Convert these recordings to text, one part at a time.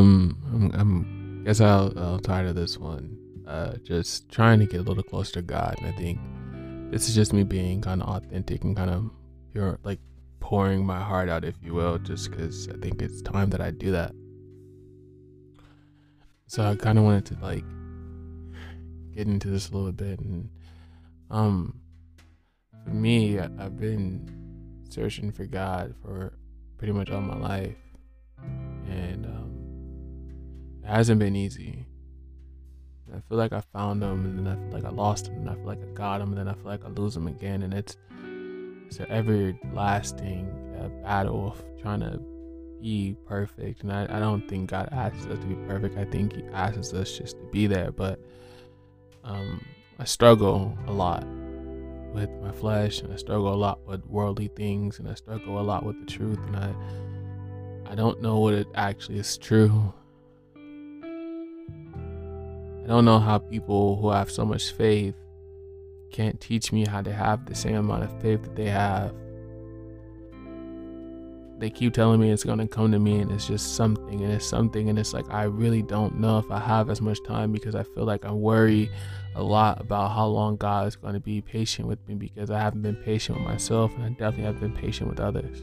Um, I'm, I'm guess I'll, I'll this one. Uh, just trying to get a little closer to God, and I think this is just me being kind of authentic and kind of pure, like pouring my heart out, if you will, just because I think it's time that I do that. So I kind of wanted to like get into this a little bit, and um, for me, I, I've been searching for God for pretty much all my life, and it hasn't been easy. I feel like I found them, and then I feel like I lost them, and I feel like I got them, and then I feel like I lose them again, and it's it's an everlasting uh, battle of trying to be perfect. And I, I don't think God asks us to be perfect. I think He asks us just to be there. But um, I struggle a lot with my flesh, and I struggle a lot with worldly things, and I struggle a lot with the truth, and I I don't know what it actually is true. I don't know how people who have so much faith can't teach me how to have the same amount of faith that they have. They keep telling me it's going to come to me and it's just something and it's something and it's like I really don't know if I have as much time because I feel like I worry a lot about how long God is going to be patient with me because I haven't been patient with myself and I definitely have been patient with others.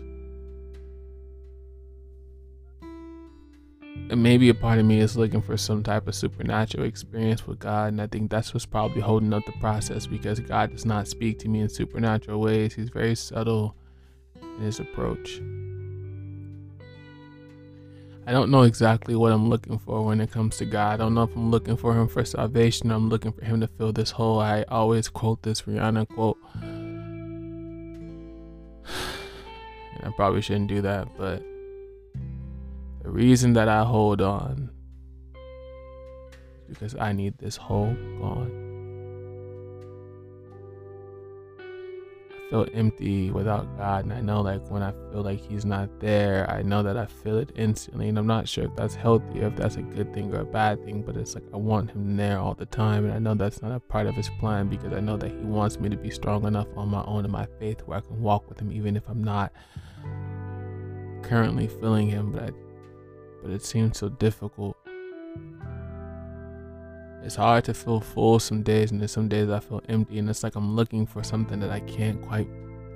Maybe a part of me is looking for some type of supernatural experience with God, and I think that's what's probably holding up the process because God does not speak to me in supernatural ways. He's very subtle in his approach. I don't know exactly what I'm looking for when it comes to God. I don't know if I'm looking for Him for salvation. I'm looking for Him to fill this hole. I always quote this Rihanna quote. And I probably shouldn't do that, but the reason that I hold on is because I need this hole gone. I feel empty without God, and I know like when I feel like He's not there, I know that I feel it instantly, and I'm not sure if that's healthy if that's a good thing or a bad thing, but it's like I want Him there all the time, and I know that's not a part of His plan because I know that He wants me to be strong enough on my own in my faith where I can walk with Him even if I'm not currently feeling Him, but I but it seems so difficult. It's hard to feel full some days, and then some days I feel empty, and it's like I'm looking for something that I can't quite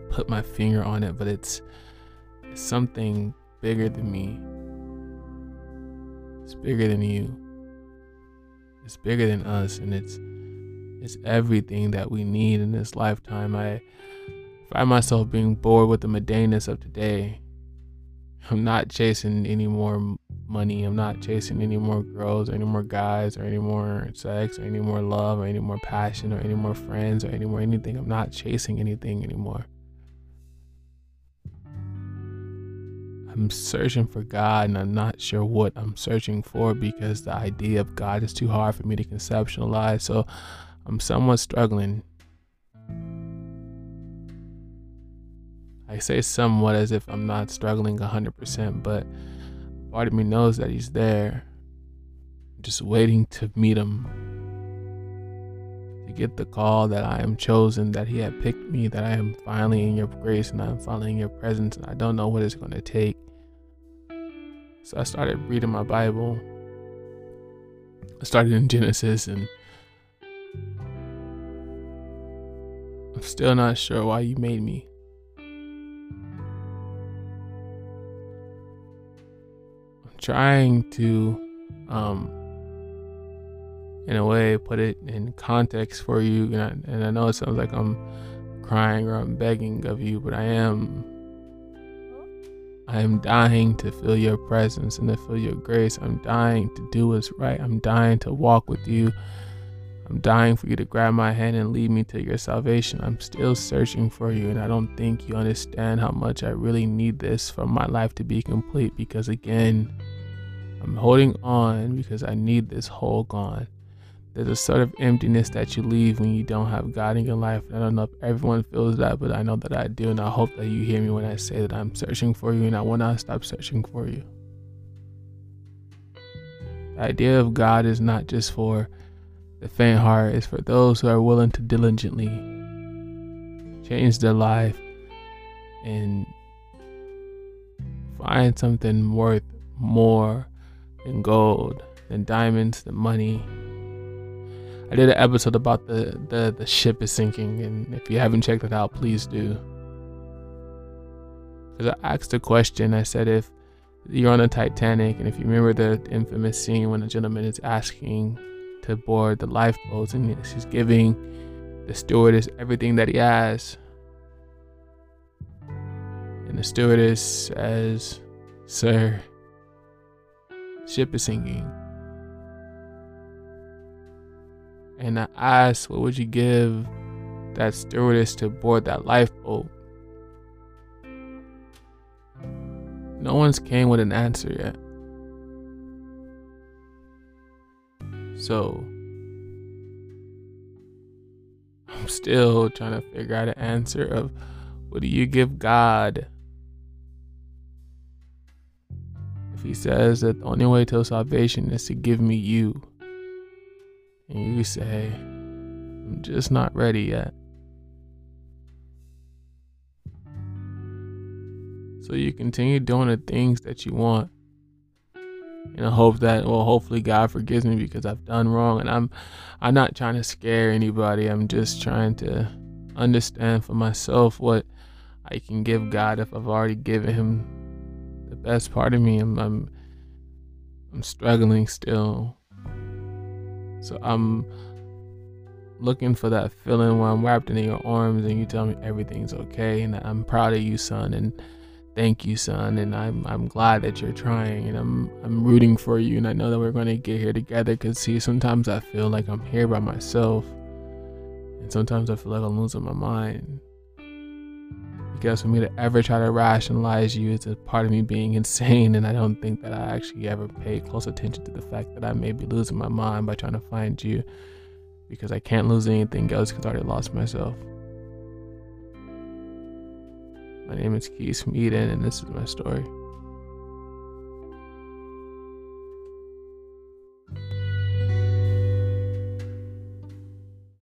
put my finger on it, but it's, it's something bigger than me. It's bigger than you. It's bigger than us, and it's it's everything that we need in this lifetime. I find myself being bored with the mundaneness of today. I'm not chasing any more money. I'm not chasing any more girls or any more guys or any more sex or any more love or any more passion or any more friends or any more anything. I'm not chasing anything anymore. I'm searching for God and I'm not sure what I'm searching for because the idea of God is too hard for me to conceptualize. So I'm somewhat struggling. I say somewhat as if I'm not struggling 100%, but Part of me knows that he's there, just waiting to meet him. To get the call that I am chosen, that he had picked me, that I am finally in your grace and I'm finally in your presence, and I don't know what it's going to take. So I started reading my Bible. I started in Genesis and I'm still not sure why you made me. Trying to, um, in a way, put it in context for you. And I, and I know it sounds like I'm crying or I'm begging of you, but I am. I am dying to feel your presence and to feel your grace. I'm dying to do what's right. I'm dying to walk with you. I'm dying for you to grab my hand and lead me to your salvation. I'm still searching for you, and I don't think you understand how much I really need this for my life to be complete because, again, I'm holding on because I need this hole gone. There's a sort of emptiness that you leave when you don't have God in your life. I don't know if everyone feels that, but I know that I do, and I hope that you hear me when I say that I'm searching for you and I will not stop searching for you. The idea of God is not just for the faint heart, it's for those who are willing to diligently change their life and find something worth more than gold, than diamonds, than money. I did an episode about the, the, the ship is sinking, and if you haven't checked it out, please do. Because I asked a question, I said, if you're on the Titanic, and if you remember the infamous scene when the gentleman is asking to board the lifeboats, and she's giving the stewardess everything that he has. And the stewardess says, Sir, ship is sinking. And I asked, What would you give that stewardess to board that lifeboat? No one's came with an answer yet. So I'm still trying to figure out an answer of what do you give God he says that the only way to salvation is to give me you. And you say I'm just not ready yet. So you continue doing the things that you want. And I hope that well hopefully God forgives me because I've done wrong. And I'm I'm not trying to scare anybody. I'm just trying to understand for myself what I can give God if I've already given him the best part of me. I'm I'm, I'm struggling still. So I'm looking for that feeling where I'm wrapped in your arms and you tell me everything's okay and I'm proud of you, son, and thank you, son, and I'm I'm glad that you're trying, and I'm I'm rooting for you, and I know that we're gonna get here together. Cause see, sometimes I feel like I'm here by myself, and sometimes I feel like I'm losing my mind. Because for me to ever try to rationalize you is a part of me being insane, and I don't think that I actually ever pay close attention to the fact that I may be losing my mind by trying to find you, because I can't lose anything else because I already lost myself. My name is Keys from Eden, and this is my story.